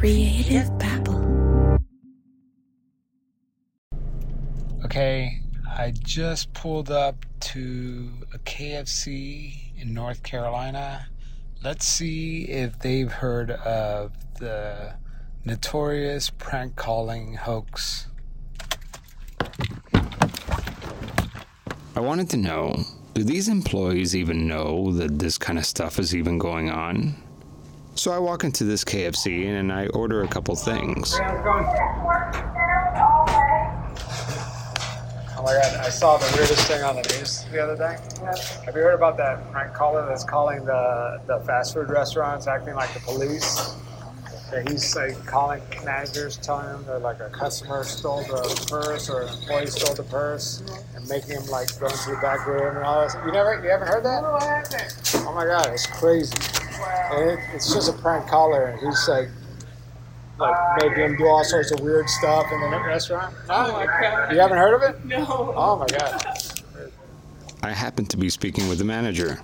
Creative Babble. Okay, I just pulled up to a KFC in North Carolina. Let's see if they've heard of the notorious prank calling hoax. I wanted to know do these employees even know that this kind of stuff is even going on? So I walk into this KFC and I order a couple things. Oh my god, I saw the weirdest thing on the news the other day. Have you heard about that prank caller that's calling the, the fast food restaurants acting like the police? That he's like calling managers, telling them that like a customer stole the purse or an employee stole the purse, and making them like go into the back room and all this. You never, you haven't heard that? Oh my god, it's crazy. And it, it's just a prank caller, and he's like, like making him do all sorts of weird stuff in the restaurant. Oh my god. You haven't heard of it? No. Oh my god. I happened to be speaking with the manager.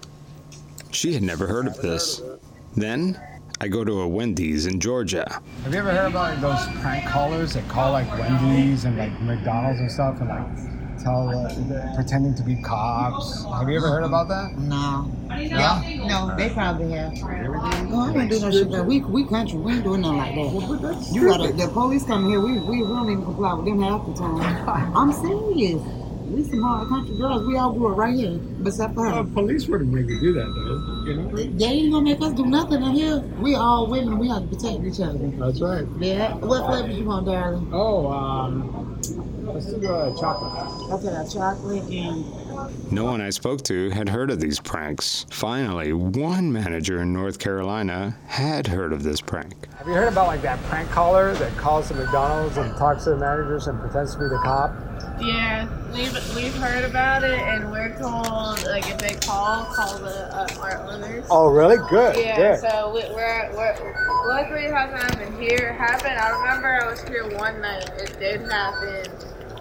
She had never heard of this. Then I go to a Wendy's in Georgia. Have you ever heard about those prank callers that call like Wendy's and like McDonald's and stuff and like tell uh, pretending to be cops? Have you ever heard about that? No. Yeah. No, they probably have. No, I don't do no shit. That. We we country. We ain't doing nothing like that. You got to the police come here. We, we we don't even comply with them half the time. I'm serious. We some hard country girls. We all do it right here, except for her. police wouldn't make you do that though. You know. They ain't gonna make us do nothing in here. We all women. We have to protect each other. That's right. Yeah. What flavor you want, darling? Oh, um, let's do uh, chocolate. Okay, got chocolate and No one I spoke to had heard of these pranks. Finally, one manager in North Carolina had heard of this prank. Have you heard about like that prank caller that calls the McDonald's and talks to the managers and pretends to be the cop? Yeah, we've we've heard about it, and we're told like if they call, call the uh, our owners. Oh, really? Good. Yeah, Good. so we, we're, we're luckily it hasn't happened here. It happened. I remember I was here one night. It did happen,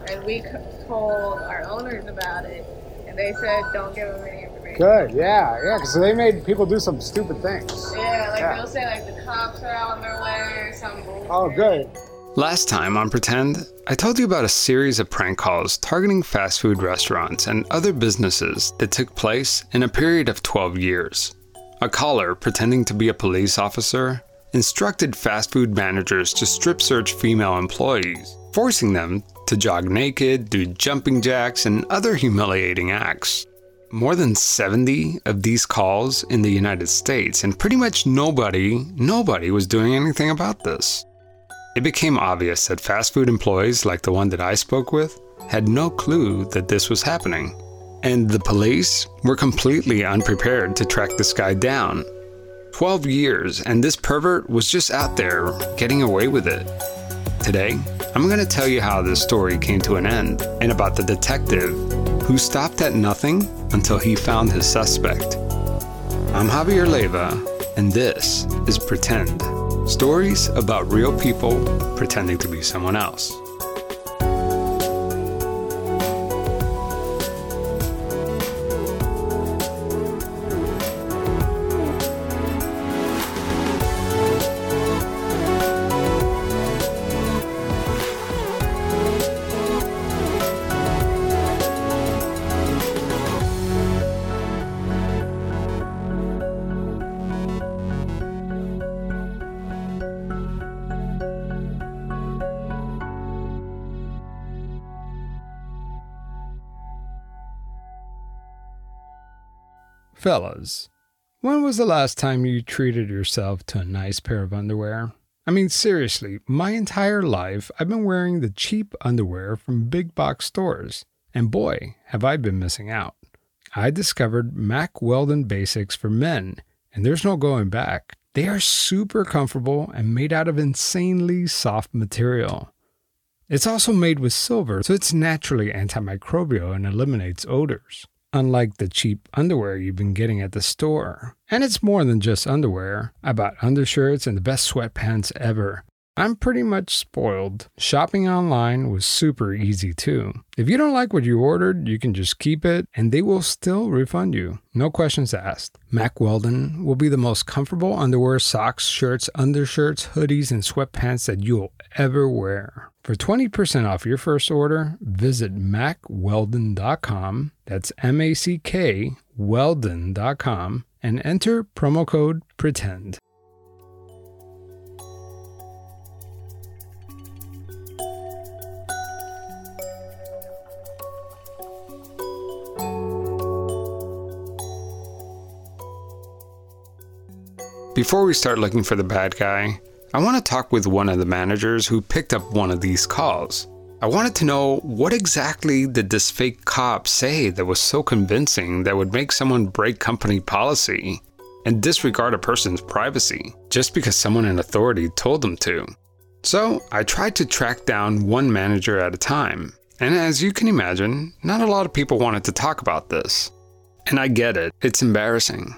and we told our owners about it, and they said don't give them any information. Good. Yeah. Yeah. Because they made people do some stupid things. Yeah, like Yeah. they'll say like the cops are out on their way or something. Oh, good. Last time on Pretend, I told you about a series of prank calls targeting fast food restaurants and other businesses that took place in a period of 12 years. A caller pretending to be a police officer instructed fast food managers to strip search female employees, forcing them to jog naked, do jumping jacks, and other humiliating acts. More than 70 of these calls in the United States, and pretty much nobody, nobody was doing anything about this. It became obvious that fast food employees, like the one that I spoke with, had no clue that this was happening. And the police were completely unprepared to track this guy down. 12 years, and this pervert was just out there getting away with it. Today, I'm going to tell you how this story came to an end and about the detective who stopped at nothing until he found his suspect. I'm Javier Leiva, and this is Pretend stories about real people pretending to be someone else. Fellas, when was the last time you treated yourself to a nice pair of underwear? I mean, seriously, my entire life I've been wearing the cheap underwear from big box stores, and boy, have I been missing out. I discovered Mack Weldon Basics for men, and there's no going back. They are super comfortable and made out of insanely soft material. It's also made with silver, so it's naturally antimicrobial and eliminates odors unlike the cheap underwear you've been getting at the store. And it's more than just underwear. I bought undershirts and the best sweatpants ever. I'm pretty much spoiled. Shopping online was super easy too. If you don't like what you ordered, you can just keep it and they will still refund you. No questions asked. Mack Weldon will be the most comfortable underwear, socks, shirts, undershirts, hoodies, and sweatpants that you'll ever wear. For 20% off your first order, visit mackweldon.com. That's M A C K weldon.com and enter promo code PRETEND. Before we start looking for the bad guy, I want to talk with one of the managers who picked up one of these calls. I wanted to know what exactly did this fake cop say that was so convincing that would make someone break company policy and disregard a person's privacy just because someone in authority told them to. So I tried to track down one manager at a time, and as you can imagine, not a lot of people wanted to talk about this. And I get it, it's embarrassing.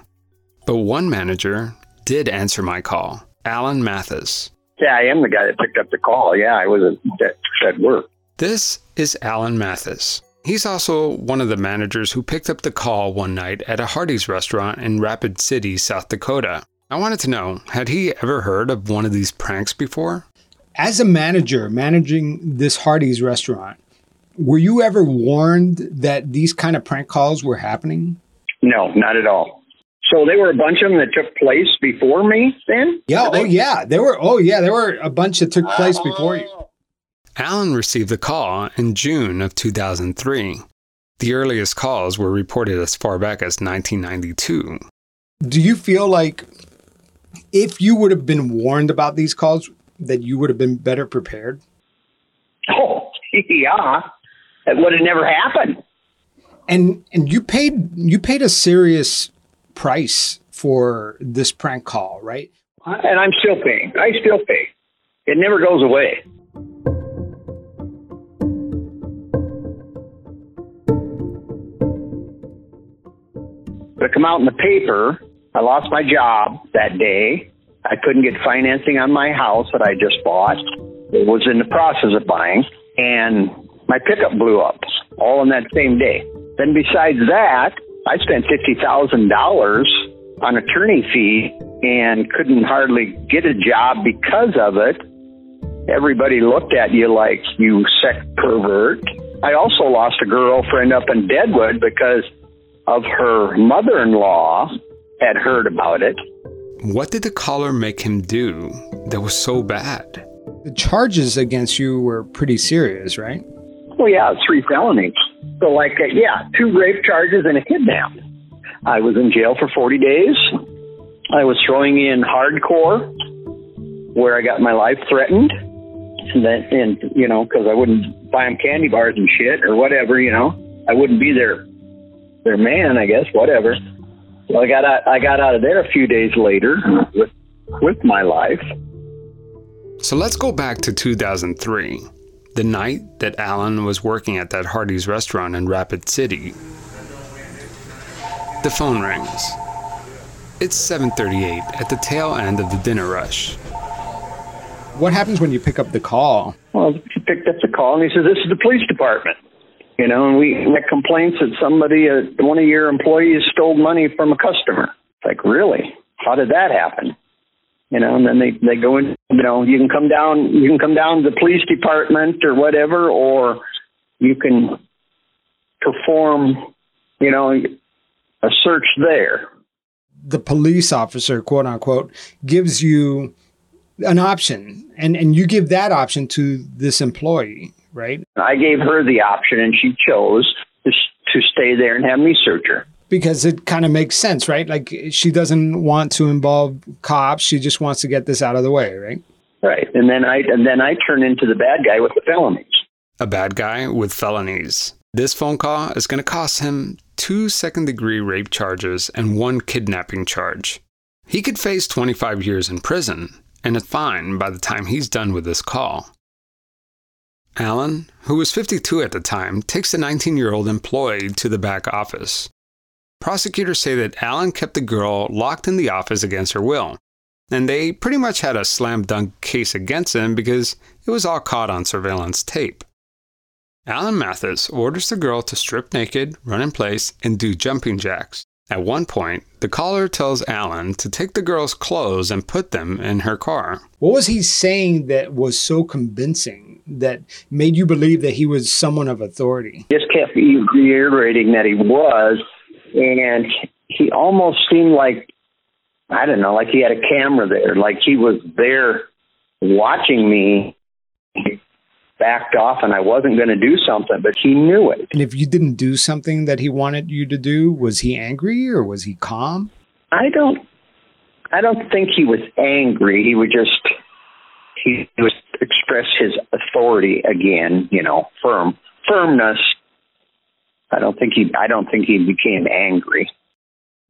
But one manager did answer my call, Alan Mathis. Yeah, I am the guy that picked up the call. Yeah, I was at, at work. This is Alan Mathis. He's also one of the managers who picked up the call one night at a Hardee's restaurant in Rapid City, South Dakota. I wanted to know had he ever heard of one of these pranks before? As a manager managing this Hardee's restaurant, were you ever warned that these kind of prank calls were happening? No, not at all. So there were a bunch of them that took place before me then? Yeah, oh yeah. There were oh yeah, there were a bunch that took place before you. Oh. Alan received the call in June of 2003. The earliest calls were reported as far back as 1992. Do you feel like if you would have been warned about these calls, that you would have been better prepared? Oh, yeah. That would have never happened. And and you paid you paid a serious price for this prank call, right? And I'm still paying. I still pay. It never goes away. But come out in the paper, I lost my job that day. I couldn't get financing on my house that I just bought. It was in the process of buying, and my pickup blew up all in that same day. Then besides that, I spent fifty thousand dollars on attorney fee and couldn't hardly get a job because of it. Everybody looked at you like you sex pervert. I also lost a girlfriend up in Deadwood because of her mother-in-law had heard about it. What did the caller make him do that was so bad? The charges against you were pretty serious, right? Well, yeah, three felonies. So, like, uh, yeah, two rape charges and a kidnap. I was in jail for 40 days. I was throwing in hardcore, where I got my life threatened, and then, and you know, because I wouldn't buy them candy bars and shit or whatever, you know, I wouldn't be their their man, I guess, whatever. So I got out, I got out of there a few days later with with my life. So let's go back to 2003, the night that Alan was working at that Hardee's restaurant in Rapid City. The phone rings. It's 7:38 at the tail end of the dinner rush. What happens when you pick up the call? Well, he picked up the call and he said, "This is the police department." You know, and we get complaints that somebody, uh, one of your employees, stole money from a customer. It's like, really? How did that happen? You know, and then they they go in. You know, you can come down. You can come down to the police department or whatever, or you can perform. You know, a search there. The police officer, quote unquote, gives you an option, and and you give that option to this employee, right? I gave her the option, and she chose to, to stay there and have me search her. Because it kind of makes sense, right? Like she doesn't want to involve cops; she just wants to get this out of the way, right? Right, and then I and then I turn into the bad guy with the felonies. A bad guy with felonies. This phone call is going to cost him two second degree rape charges and one kidnapping charge. He could face 25 years in prison and a fine by the time he's done with this call. Alan, who was 52 at the time, takes the 19 year old employee to the back office. Prosecutors say that Alan kept the girl locked in the office against her will. And they pretty much had a slam dunk case against him because it was all caught on surveillance tape. Alan Mathis orders the girl to strip naked, run in place, and do jumping jacks. At one point, the caller tells Alan to take the girl's clothes and put them in her car. What was he saying that was so convincing that made you believe that he was someone of authority? Just kept reiterating that he was, and he almost seemed like, I don't know, like he had a camera there, like he was there watching me He backed off and I wasn't going to do something, but he knew it. And if you didn't do something that he wanted you to do, was he angry or was he calm? I don't I don't think he was angry. He would just he would express his authority again, you know, firm firmness. I don't think he I don't think he became angry.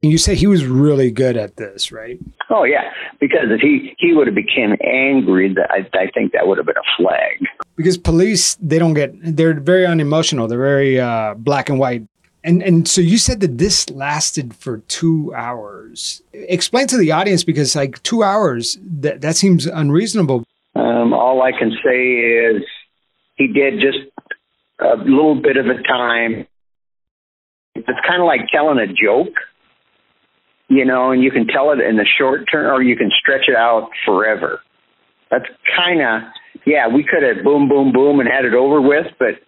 You say he was really good at this, right? Oh yeah, because if he he would have become angry, I I think that would have been a flag. Because police, they don't get they're very unemotional. They're very uh, black and white. And and so you said that this lasted for two hours. Explain to the audience because like two hours that that seems unreasonable. Um, all I can say is he did just a little bit of a time. It's kind of like telling a joke you know, and you can tell it in the short term or you can stretch it out forever. That's kind of, yeah, we could have boom, boom, boom and had it over with, but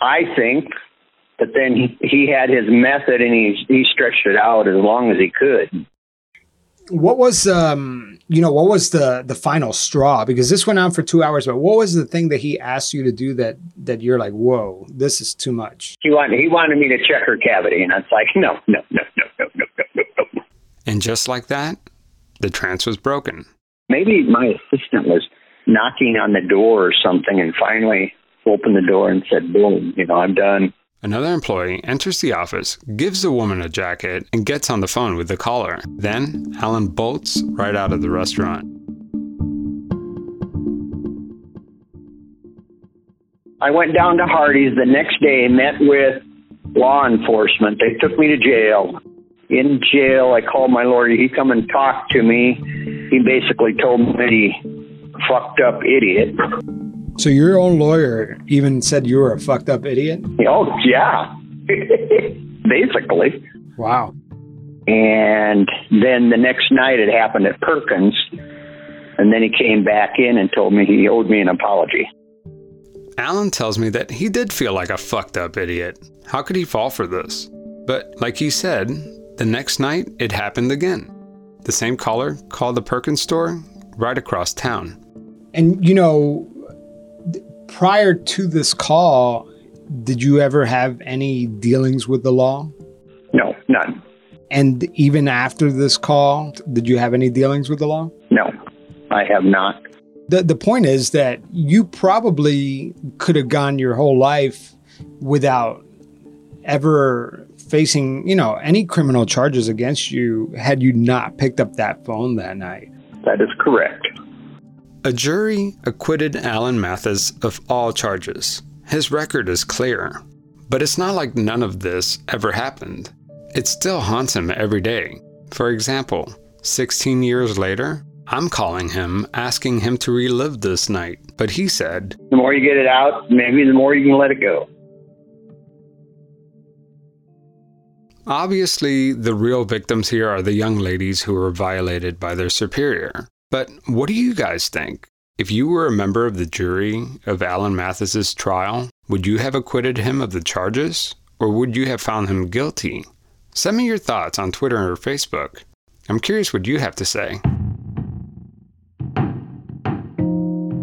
I think that then he, he had his method and he, he stretched it out as long as he could. What was, um, you know, what was the the final straw? Because this went on for two hours, but what was the thing that he asked you to do that that you're like, whoa, this is too much? He wanted he wanted me to check her cavity, and I was like, no, no, no, no, no, no, no, no, no. And just like that, the trance was broken. Maybe my assistant was knocking on the door or something, and finally opened the door and said, boom, you know, I'm done. Another employee enters the office, gives the woman a jacket, and gets on the phone with the caller. Then, Alan bolts right out of the restaurant. I went down to Hardee's the next day, met with law enforcement. They took me to jail. In jail, I called my lawyer. He come and talked to me. He basically told me he fucked up idiot. So your own lawyer even said you were a fucked up idiot? Oh, yeah. Basically. Wow. And then the next night it happened at Perkins. And then he came back in and told me he owed me an apology. Alan tells me that he did feel like a fucked up idiot. How could he fall for this? But like he said, the next night it happened again. The same caller called the Perkins store right across town. And you know, prior to this call, did you ever have any dealings with the law? No, none. And even after this call, did you have any dealings with the law? No, I have not. The the point is that you probably could have gone your whole life without ever facing, you know, any criminal charges against you had you not picked up that phone that night. That is correct. A jury acquitted Alan Mathis of all charges. His record is clear. But it's not like none of this ever happened. It still haunts him every day. For example, 16 years later, I'm calling him asking him to relive this night, but he said, The more you get it out, maybe the more you can let it go. Obviously, the real victims here are the young ladies who were violated by their superior. But what do you guys think? If you were a member of the jury of Alan Mathis's trial, would you have acquitted him of the charges? Or would you have found him guilty? Send me your thoughts on Twitter or Facebook. I'm curious what you have to say.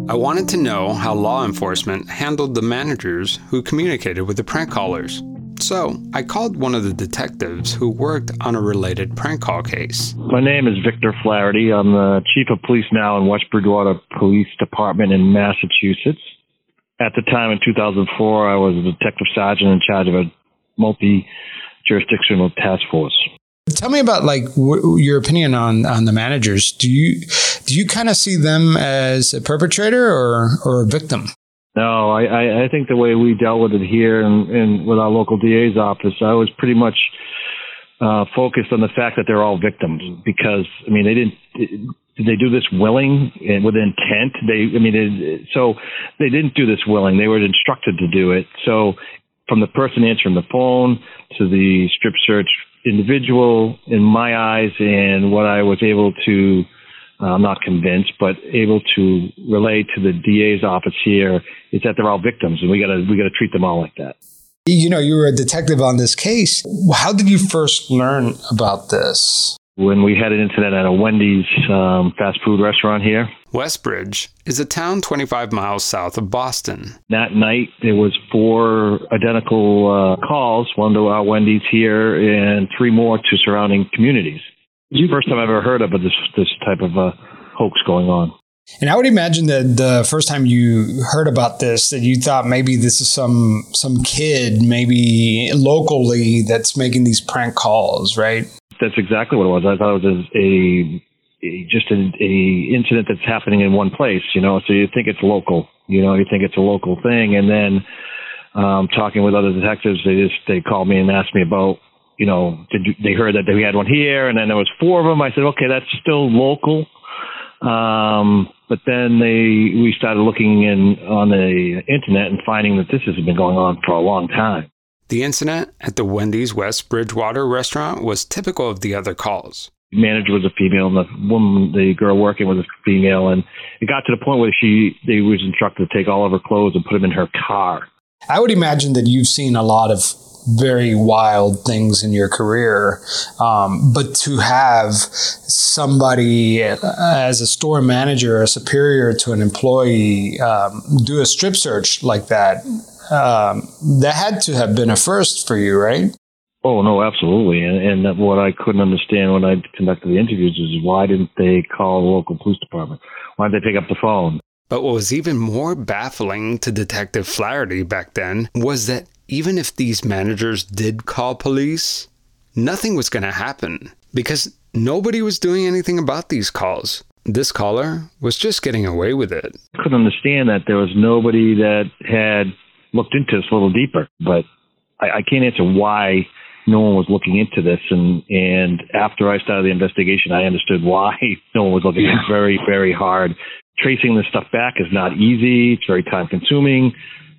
I wanted to know how law enforcement handled the managers who communicated with the prank callers. So, I called one of the detectives who worked on a related prank call case. My name is Victor Flaherty. I'm the chief of police now in West Bridgewater Police Department in Massachusetts. At the time in 2004, I was a detective sergeant in charge of a multi jurisdictional task force. Tell me about like w- your opinion on on the managers. Do you do you kind of see them as a perpetrator or or a victim? No, I, I, I think the way we dealt with it here and, and with our local DA's office, I was pretty much uh, focused on the fact that they're all victims because I mean they didn't did they do this willing and with intent? They, I mean, it, so they didn't do this willing. They were instructed to do it. So from the person answering the phone to the strip search individual, in my eyes, and what I was able to, I'm not convinced, but able to relay to the DA's office here is that they're all victims, and we gotta we gotta treat them all like that. You know, you were a detective on this case. How did you first learn about this? when we had an incident at a Wendy's um, fast food restaurant here. Westbridge is a town 25 miles south of Boston. That night, there was four identical uh, calls, one to our Wendy's here and three more to surrounding communities. It's the first time I've ever heard of this this type of uh, hoax going on. And I would imagine that the first time you heard about this, that you thought maybe this is some some kid, maybe locally, that's making these prank calls, right? that's exactly what it was. I thought it was a, a just a, a incident that's happening in one place, you know. So you think it's local, you know, you think it's a local thing, and then um, talking with other detectives, they just they called me and asked me about, you know, did you, they heard that we had one here, and then there was four of them. I said, okay, that's still local. Um, but then they we started looking in on the internet and finding that this has been going on for a long time. The incident at the Wendy's West Bridgewater restaurant was typical of the other calls. The manager was a female, and the woman, the girl working was a female, and it got to the point where she they was instructed to take all of her clothes and put them in her car. I would imagine that you've seen a lot of very wild things in your career, um, but to have somebody as a store manager, a superior to an employee, um, do a strip search like that um, that had to have been a first for you, right? Oh no, absolutely. And, and what I couldn't understand when I conducted the interviews is why didn't they call the local police department? Why didn't they pick up the phone? But what was even more baffling to Detective Flaherty back then was that even if these managers did call police, nothing was going to happen because nobody was doing anything about these calls. This caller was just getting away with it. I couldn't understand that there was nobody that had looked into this a little deeper, but I, I can't answer why no one was looking into this. And, and after I started the investigation, I understood why no one was looking. It's very, very hard. Tracing this stuff back is not easy. It's very time consuming.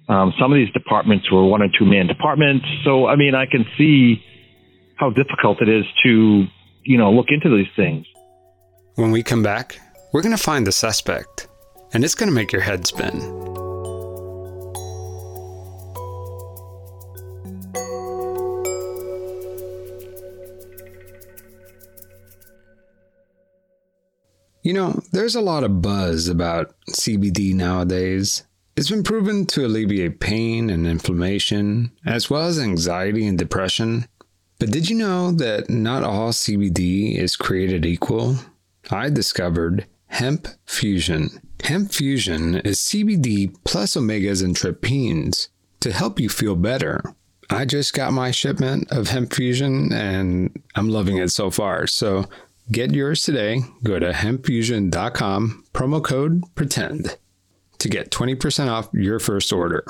Um, some of these departments were one or two man departments. So, I mean, I can see how difficult it is to, you know, look into these things. When we come back, we're going to find the suspect, and it's going to make your head spin. You know, there's a lot of buzz about CBD nowadays. It's been proven to alleviate pain and inflammation, as well as anxiety and depression. But did you know that not all CBD is created equal? I discovered Hemp Fusion. Hemp Fusion is CBD plus omegas and terpenes to help you feel better. I just got my shipment of Hemp Fusion and I'm loving it so far. So Get yours today. Go to hempfusion.com, promo code PRETEND to get 20% off your first order.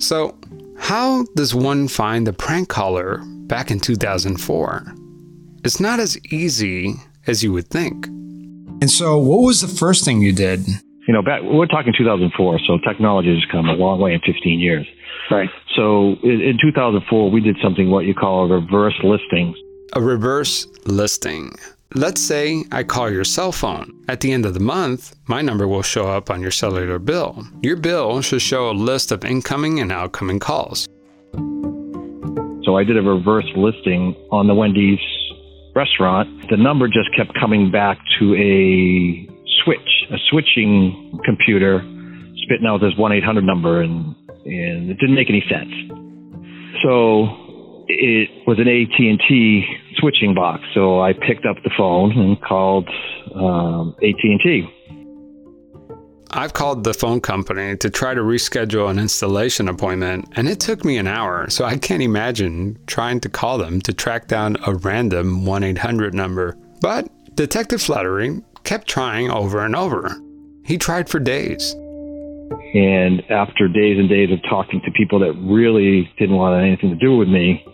So, how does one find the prank caller back in 2004? It's not as easy as you would think. And so, what was the first thing you did? you know, back, we're talking 2004, so technology has come a long way in 15 years. Right. So in, in 2004, we did something what you call a reverse listing. A reverse listing. Let's say I call your cell phone. At the end of the month, my number will show up on your cellular bill. Your bill should show a list of incoming and outgoing calls. So I did a reverse listing on the Wendy's restaurant. The number just kept coming back to a switch, a switching computer, spitting out this one eight hundred number, and and it didn't make any sense. So it was an AT and T switching box. So I picked up the phone and called um, AT and T. I've called the phone company to try to reschedule an installation appointment, and it took me an hour, so I can't imagine trying to call them to track down a random 1 800 number. But Detective Flaherty kept trying over and over. He tried for days. And after days and days of talking to people that really didn't want anything to do with me,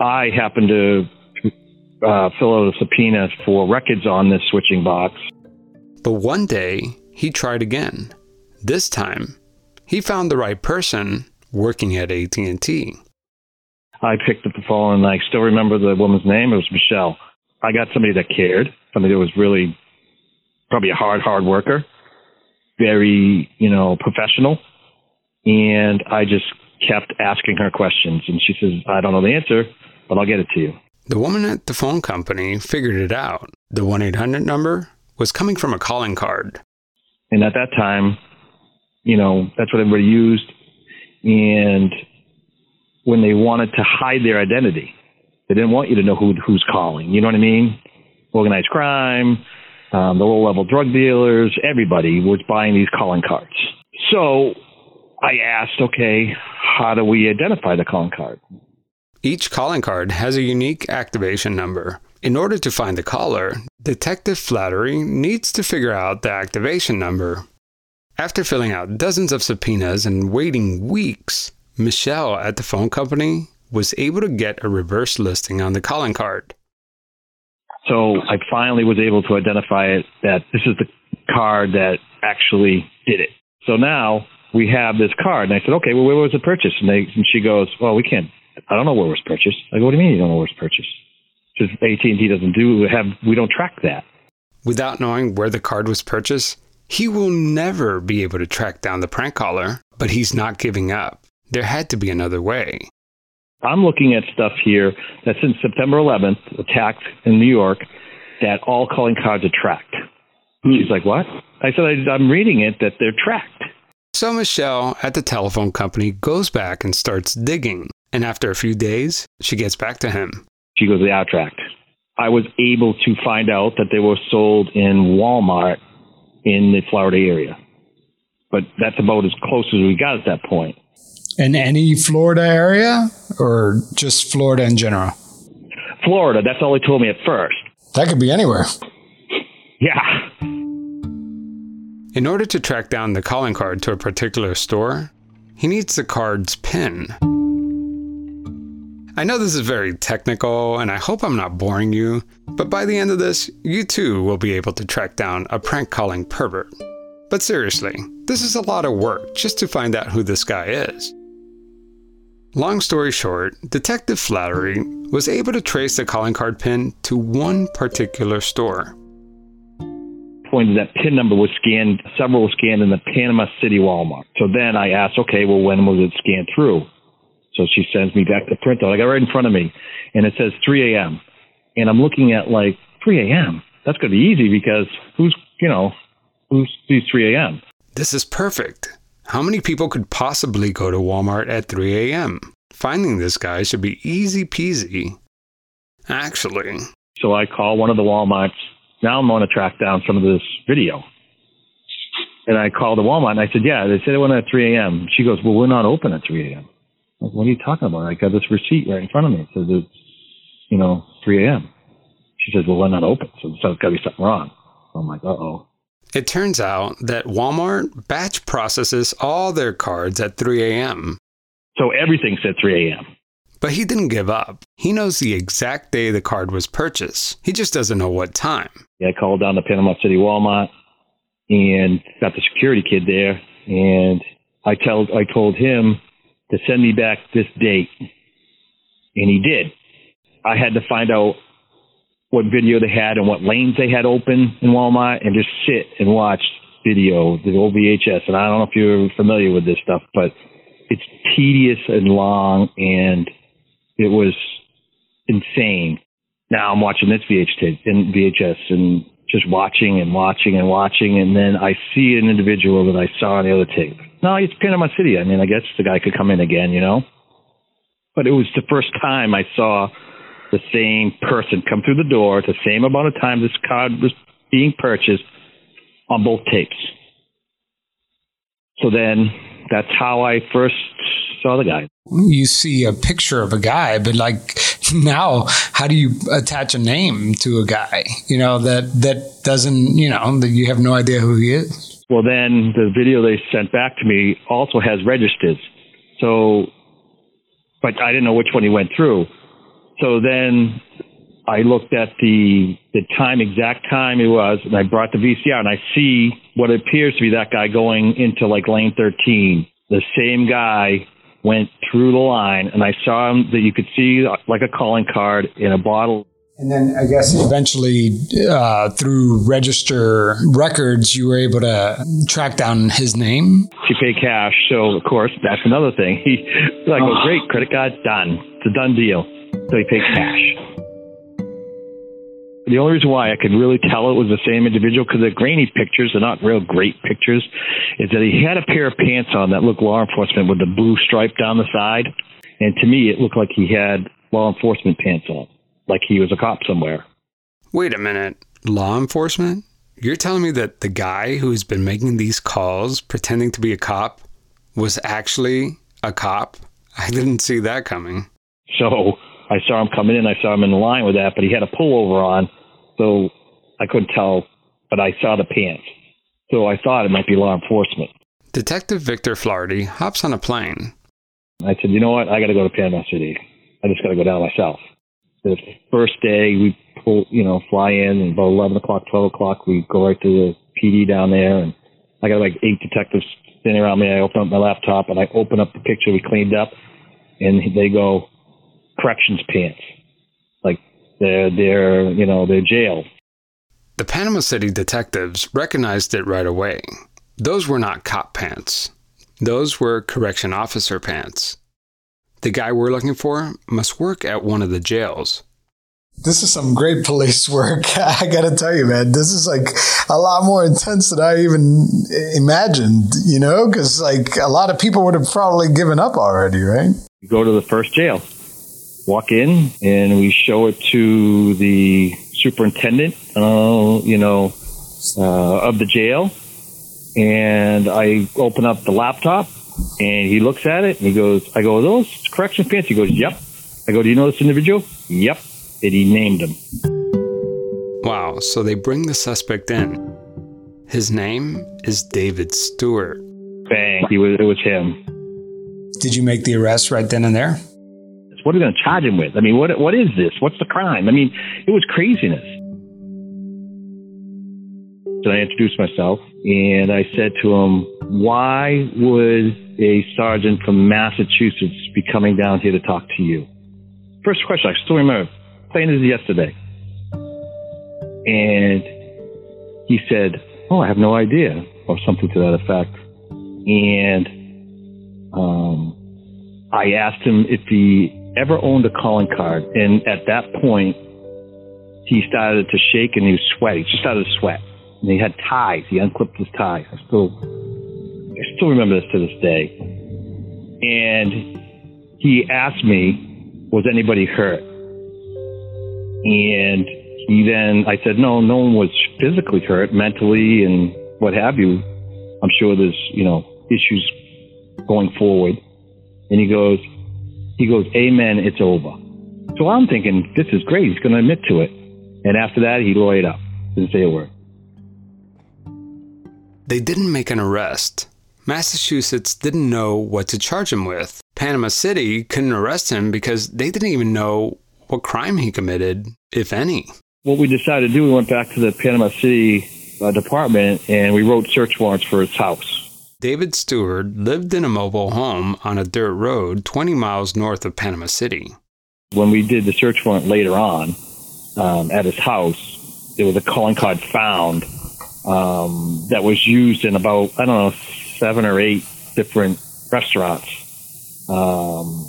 I happened to uh, fill out a subpoena for records on this switching box. But one day, he tried again. This time, he found the right person working at AT&T. I picked up the phone and I still remember the woman's name. It was Michelle. I got somebody that cared, somebody that was really probably a hard, hard worker, very, you know, professional. And I just kept asking her questions. And she says, I don't know the answer, but I'll get it to you. The woman at the phone company figured it out. The 1 800 number was coming from a calling card. And at that time, you know, that's what everybody used. And when they wanted to hide their identity, they didn't want you to know who, who's calling. You know what I mean? Organized crime, um, the low level drug dealers, everybody was buying these calling cards. So I asked, okay, how do we identify the calling card? Each calling card has a unique activation number. In order to find the caller, Detective Flaherty needs to figure out the activation number. After filling out dozens of subpoenas and waiting weeks, Michelle at the phone company was able to get a reverse listing on the calling card. So I finally was able to identify it that this is the card that actually did it. So now we have this card, and I said, okay, well, where was it purchased? And, they, and she goes, well, we can't. I don't know where it was purchased. I go, what do you mean you don't know where it was purchased? Because AT and T doesn't do have we don't track that. Without knowing where the card was purchased, he will never be able to track down the prank caller. But he's not giving up. There had to be another way. I'm looking at stuff here that since September 11th, attacked in New York, that all calling cards are tracked. Hmm. She's like, what? I said, I, I'm reading it that they're tracked. So Michelle at the telephone company goes back and starts digging. And after a few days, she gets back to him. She goes, they are tracked. I was able to find out that they were sold in Walmart in the Florida area. But that's about as close as we got at that point. In any Florida area or just Florida in general? Florida, that's all he told me at first. That could be anywhere. Yeah. In order to track down the calling card to a particular store, he needs the card's PIN. I know this is very technical, and I hope I'm not boring you, but by the end of this, you too will be able to track down a prank calling pervert. But seriously, this is a lot of work just to find out who this guy is. Long story short, Detective Flaherty was able to trace the calling card pin to one particular store. Pointed that PIN number was scanned, several were scanned in the Panama City Walmart. So then I asked, okay, well, when was it scanned through? So she sends me back the printout. I got right in front of me, and it says 3 a.m. And I'm looking at like 3 a.m. That's going to be easy because who's, you know, who's these 3 a.m. This is perfect. How many people could possibly go to Walmart at 3 a.m.? Finding this guy should be easy peasy. Actually, So I call one of the Walmarts. Now I'm going to track down some of this video. And I called the Walmart and I said, yeah, they said it went at 3 a.m. She goes, well, we're not open at 3 a.m. Like, what are you talking about? I got this receipt right in front of me. It says it's, you know, 3 a.m. She says, well, we're not open. So there's got to be something wrong. So I'm like, uh-oh. It turns out that Walmart batch processes all their cards at 3 a.m. So everything's at 3 a.m. But he didn't give up. He knows the exact day the card was purchased. He just doesn't know what time. I called down to Panama City Walmart and got the security kid there. And I tell I told him to send me back this date, and he did. I had to find out what video they had and what lanes they had open in Walmart, and just sit and watch video, the old VHS. And I don't know if you're familiar with this stuff, but it's tedious and long, and it was insane. Now I'm watching this VHS in VHS and just watching and watching and watching, and then I see an individual that I saw on the other tape. No, it's Panama City. I mean, I guess the guy could come in again, you know. But it was the first time I saw the same person come through the door at the same amount of time this card was being purchased on both tapes. So then that's how I first saw the guy. You see a picture of a guy, but like now, how do you attach a name to a guy? You know that that doesn't. You know that you have no idea who he is. Well, then the video they sent back to me also has registers, So, but I didn't know which one he went through. So then I looked at the the time, exact time it was, and I brought the VCR, and I see what appears to be that guy going into like lane 13. The same guy went through the line, and I saw him that you could see like a calling card in a bottle And then I guess eventually, uh, through register records, you were able to track down his name. to pay cash. So of course that's another thing. He like, oh great, credit card, done. It's a done deal. So he pays cash. The only reason why I could really tell it was the same individual because the grainy pictures, they're not real great pictures, is that he had a pair of pants on that looked law enforcement with the blue stripe down the side. And to me, it looked like he had law enforcement pants on, like he was a cop somewhere. Wait a minute. Law enforcement? You're telling me that the guy who's been making these calls pretending to be a cop was actually a cop? I didn't see that coming. So I saw him coming in. I saw him in line with that, but he had a pullover on, so I couldn't tell. But I saw the pants, so I thought it might be law enforcement. Detective Victor Flaherty hops on a plane. I said, you know what? I got to go to Panama City. I just got to go down myself. The first day we pull, you know, fly in, and about eleven o'clock, twelve o'clock, we go right to the PD down there, and I got like eight detectives standing around me. I open up my laptop and I open up the picture we cleaned up, and they go, corrections pants, like they're they're you know they're jail. The Panama City detectives recognized it right away. Those were not cop pants. Those were correction officer pants. The guy we're looking for must work at one of the jails. This is some great police work. I gotta tell you, man, this is like a lot more intense than I even imagined, you know? Because, like, a lot of people would have probably given up already, right? We go to the first jail, walk in, and we show it to the superintendent, uh, you know, uh, of the jail. And I open up the laptop, and he looks at it, and he goes, I go, "Are those correction pants? He goes, yep. I go, do you know this individual? Yep. And he named him. Wow, so they bring the suspect in. His name is David Stewart. Bang. He was, it was him. Did you make the arrest right then and there? What are they going to charge him with? I mean, what what is this? What's the crime? I mean, it was craziness. So I introduced myself and I said to him, "Why would a sergeant from Massachusetts be coming down here to talk to you?" First question, I still remember, plain as yesterday. And he said, "Oh, I have no idea," or something to that effect. And um, I asked him if he ever owned a calling card, and at that point, he started to shake and he was sweaty. He just started to sweat, and he had ties. He unclipped his ties. I still, I still remember this to this day. And he asked me, "Was anybody hurt?" And he then, I said, "No, no one was physically hurt, mentally, and what have you. I'm sure there's, you know, issues going forward." And he goes, he goes, Amen, it's over. So I'm thinking, this is great. He's going to admit to it. And after that, he laid up. Didn't say a word. They didn't make an arrest. Massachusetts didn't know what to charge him with. Panama City couldn't arrest him because they didn't even know what crime he committed, if any. What we decided to do, we went back to the Panama City uh, department and we wrote search warrants for his house. David Stewart lived in a mobile home on a dirt road 20 miles north of Panama City. When we did the search warrant later on um, at his house, there was a calling card found um, that was used in about, I don't know, seven or eight different restaurants um,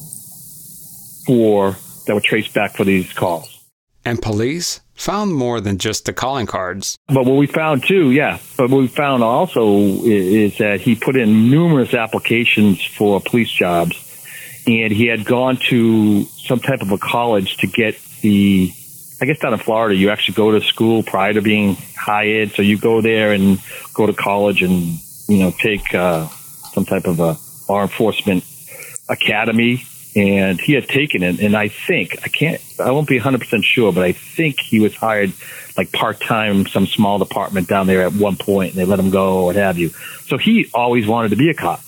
for that were traced back for these calls. And police found more than just the calling cards. But what we found too, yeah, but what we found also is, that he put in numerous applications for police jobs and he had gone to some type of a college to get the I guess down in Florida, you actually go to school prior to being hired. So you go there and go to college and, you know, take uh, some type of a law enforcement academy and he had taken it. And I think I can't, I won't be 100 percent sure, but I think he was hired like part time, some small department down there at one point, and they let him go what have you. So he always wanted to be a cop.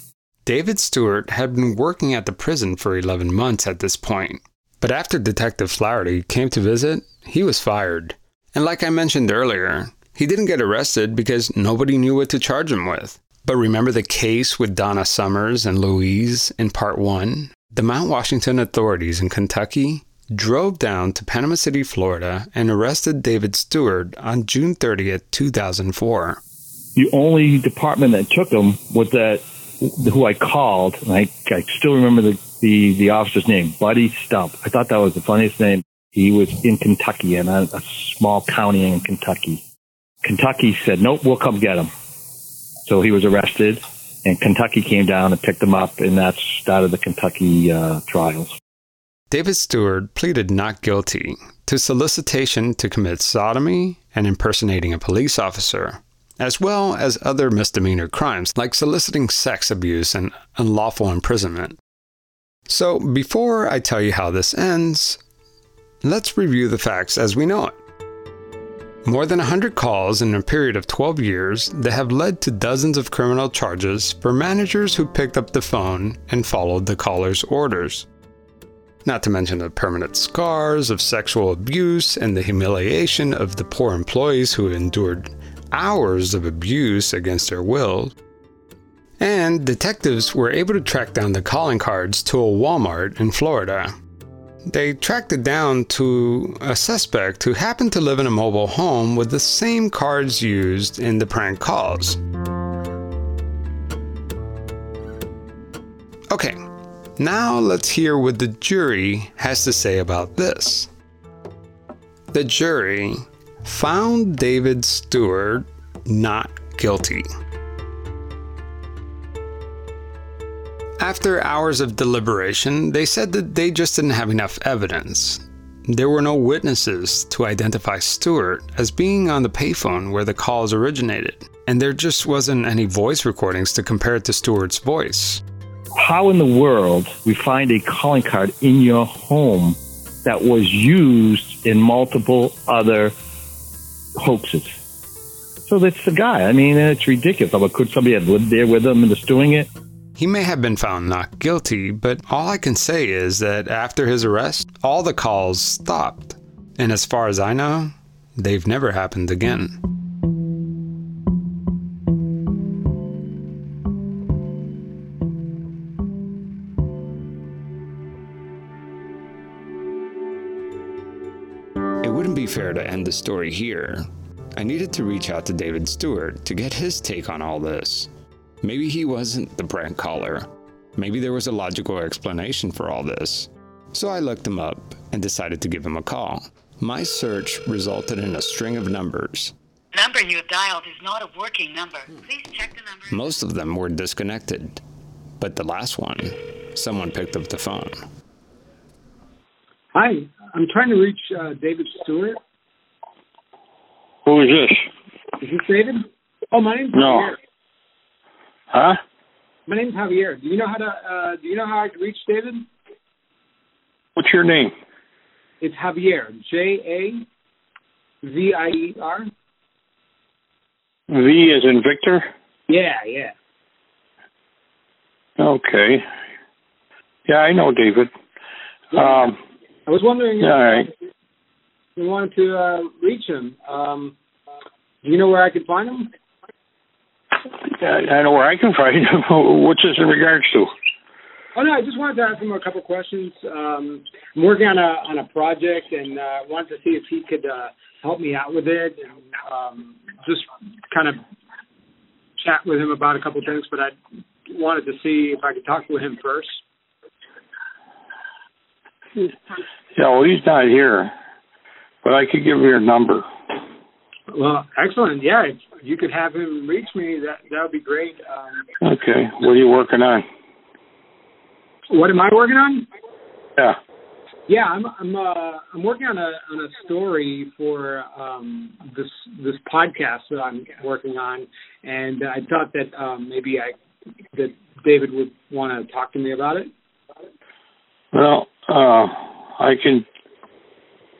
David Stewart had been working at the prison for 11 months at this point. But after Detective Flaherty came to visit, he was fired. And like I mentioned earlier, he didn't get arrested because nobody knew what to charge him with. But remember the case with Donna Summers and Louise in part one? The Mount Washington authorities in Kentucky drove down to Panama City, Florida, and arrested David Stewart on June 30th, 2004. The only department that took him was that who I called, I, I still remember the, the, the officer's name, Buddy Stump. I thought that was the funniest name. He was in Kentucky, in a, a small county in Kentucky. Kentucky said, nope, we'll come get him. So he was arrested and Kentucky came down and picked him up and that started the Kentucky uh, trials. David Stewart pleaded not guilty to solicitation to commit sodomy and impersonating a police officer, as well as other misdemeanor crimes like soliciting sex abuse and unlawful imprisonment. So, before I tell you how this ends, let's review the facts as we know it. More than 100 calls in a period of 12 years that have led to dozens of criminal charges for managers who picked up the phone and followed the caller's orders. Not to mention the permanent scars of sexual abuse and the humiliation of the poor employees who endured hours of abuse against their will. And detectives were able to track down the calling cards to a Walmart in Florida they tracked it down to a suspect who happened to live in a mobile home with the same cards used in the prank calls. Okay, now let's hear what the jury has to say about this. The jury found David Stewart not guilty. After hours of deliberation, they said that they just didn't have enough evidence. There were no witnesses to identify Stewart as being on the payphone where the calls originated, and there just wasn't any voice recordings to compare it to Stewart's voice. How in the world we find a calling card in your home that was used in multiple other hoaxes? So that's the guy. I mean, it's ridiculous. But could somebody have lived there with him and just doing it? He may have been found not guilty, but all I can say is that after his arrest, all the calls stopped. And as far as I know, they've never happened again. It wouldn't be fair to end the story here. I needed to reach out to David Stewart to get his take on all this. Maybe he wasn't the prank caller. Maybe there was a logical explanation for all this. So I looked him up and decided to give him a call. My search resulted in a string of numbers. Number you have dialed is not a working number. Please check the number. Most of them were disconnected, but the last one, someone picked up the phone. Hi, I'm trying to reach uh, David Stewart. Who is this? Is this David? Oh, my name's No. Javier. Huh? My name's Javier. Do you know how to? Uh, do you know how I can reach David? What's your name? It's Javier. J A V I E R. V is in Victor? Yeah, yeah. Okay. Yeah, I know David. Um, I was wondering if all right. you wanted to uh, reach him. Um, do you know where I could find him? I know where I can find him. What's this in regards to? Oh no, I just wanted to ask him a couple questions. Um, I'm working on a on a project and uh, wanted to see if he could uh, help me out with it. And, um, just kind of chat with him about a couple things, but I wanted to see if I could talk with him first. Yeah, well, he's not here, but I could give you your number. Well, excellent. Yeah, if you could have him reach me, that that would be great. Um, Okay. What are you working on? what am I working on? Yeah. Yeah, I'm I'm uh I'm working on a on a story for um this this podcast that I'm working on and I thought that um maybe I that David would want to talk to me about it. Well, uh, I can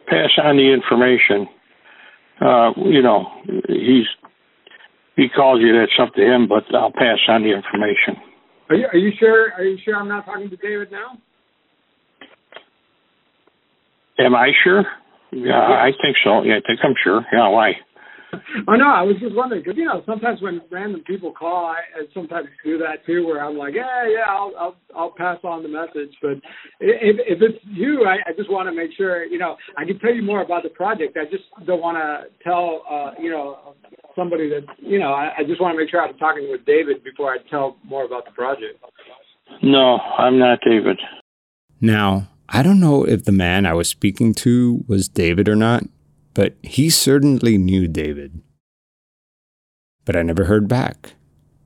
pass on the information. Uh, you know, he's he calls you. That's up to him, but I'll pass on the information. Are you, are you sure? Are you sure I'm not talking to David now? Am I sure? Yeah, I think so. Yeah, I think I'm sure. Yeah, why? oh no, I was just wondering because you know sometimes when random people call, I, I sometimes do that too, where I'm like, yeah, yeah, I'll I'll I'll pass on the message. But if if it's you, I, I just want to make sure you know I can tell you more about the project. I just don't want to tell uh, you know somebody that you know. I, I just want to make sure I'm talking with David before I tell more about the project. No, I'm not David. Now, I don't know if the man I was speaking to was David or not, but he certainly knew David. But I never heard back,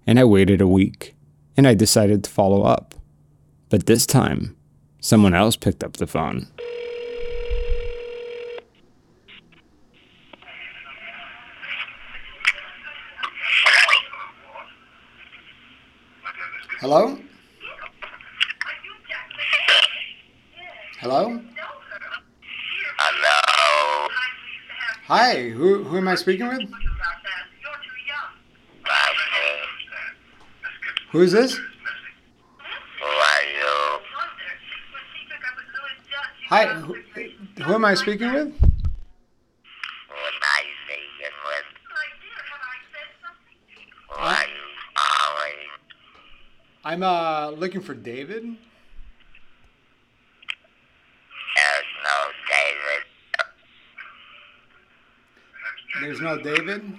and I waited a week, and I decided to follow up. But this time, someone else picked up the phone. Hello? Hello? Hello. Hi, who, who am I speaking with? Who is this? Who? Hi, who, who am I speaking with? I speaking with? Who are you calling? I'm uh looking for David. There's no David. There's no David. No,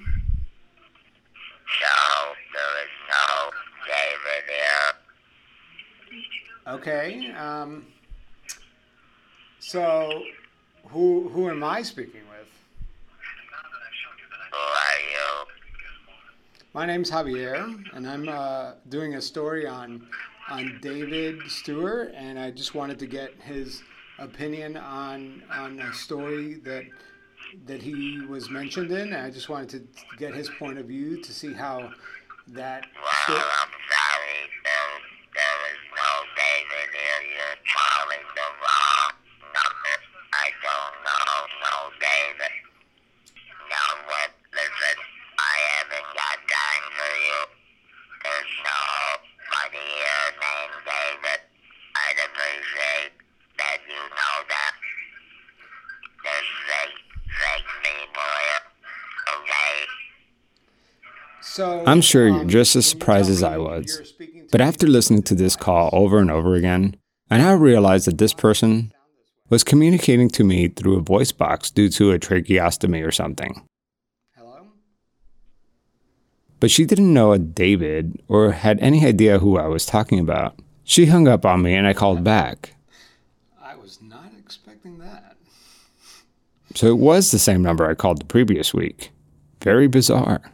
there is no David here. Okay. Um. So, who who am I speaking with? Who are you? My name's Javier, and I'm uh, doing a story on on David Stewart, and I just wanted to get his opinion on on a story that that he was mentioned in. I just wanted to get his point of view to see how that. Well, I'm sorry, there, there is no David here. You're calling the wrong number. I don't know no David. No, what? Listen, I haven't got time for you. There's nobody here named David. I'd appreciate that you know that. There's fake, fake people here. Okay? So I'm sure you're um, just as surprised as I was. But after listening to this call over and over again, I now realize that this person was communicating to me through a voice box due to a tracheostomy or something. Hello? But she didn't know a David or had any idea who I was talking about. She hung up on me and I called back. I was not expecting that. So it was the same number I called the previous week. Very bizarre.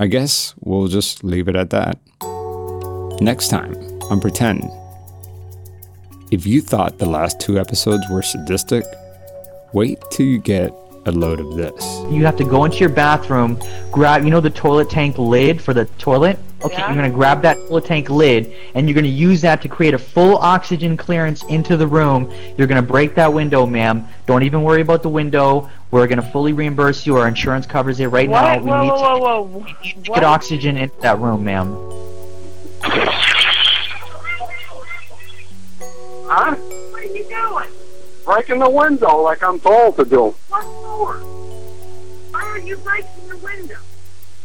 I guess we'll just leave it at that. Next time on Pretend. If you thought the last two episodes were sadistic, wait till you get a load of this. You have to go into your bathroom, grab, you know, the toilet tank lid for the toilet? Okay, you're gonna grab that toilet tank lid and you're gonna use that to create a full oxygen clearance into the room. You're gonna break that window, ma'am. Don't even worry about the window. We're gonna fully reimburse you. Our insurance covers it right now. We Whoa, need whoa, to whoa, whoa. get oxygen into that room, ma'am. Huh? What are you doing? Breaking the window like I'm told to do. What for? Why are you breaking the window?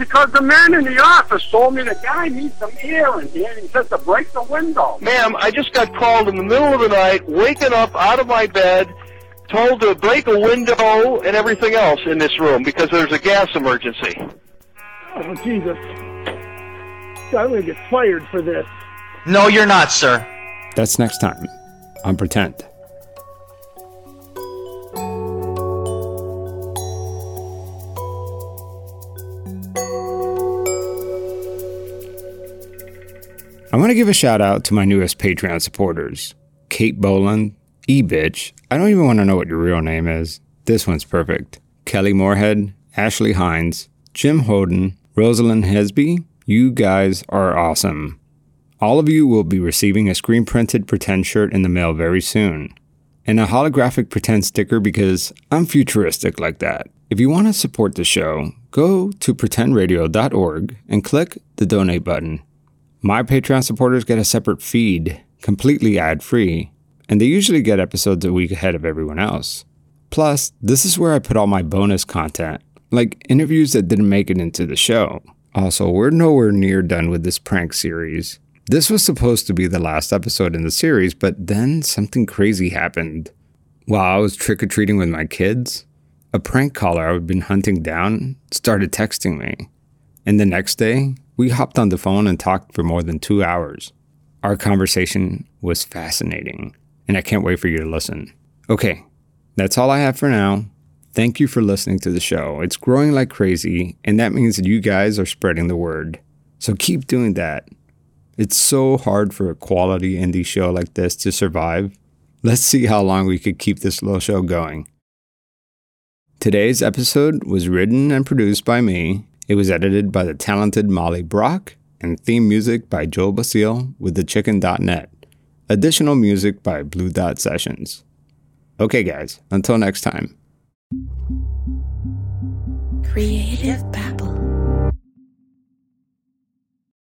Because the man in the office told me the guy needs some air in here and he says to break the window. Ma'am, I just got called in the middle of the night, waking up out of my bed, told to break a window and everything else in this room because there's a gas emergency. Oh, Jesus. I'm going to get fired for this. No, you're not, sir. That's next time on Pretend. I want to give a shout out to my newest Patreon supporters Kate Boland, E Bitch. I don't even want to know what your real name is. This one's perfect. Kelly Moorhead, Ashley Hines, Jim Holden, Rosalind Hesby. You guys are awesome. All of you will be receiving a screen printed pretend shirt in the mail very soon, and a holographic pretend sticker because I'm futuristic like that. If you want to support the show, go to pretendradio.org and click the donate button. My Patreon supporters get a separate feed, completely ad free, and they usually get episodes a week ahead of everyone else. Plus, this is where I put all my bonus content, like interviews that didn't make it into the show. Also, we're nowhere near done with this prank series. This was supposed to be the last episode in the series, but then something crazy happened. While I was trick or treating with my kids, a prank caller I've been hunting down started texting me. And the next day, we hopped on the phone and talked for more than two hours. Our conversation was fascinating, and I can't wait for you to listen. Okay, that's all I have for now. Thank you for listening to the show. It's growing like crazy, and that means that you guys are spreading the word. So keep doing that. It's so hard for a quality indie show like this to survive. Let's see how long we could keep this little show going. Today's episode was written and produced by me. It was edited by the talented Molly Brock and theme music by Joe Basile with thechicken.net. Additional music by Blue Dot Sessions. Okay, guys, until next time. Creative Babble.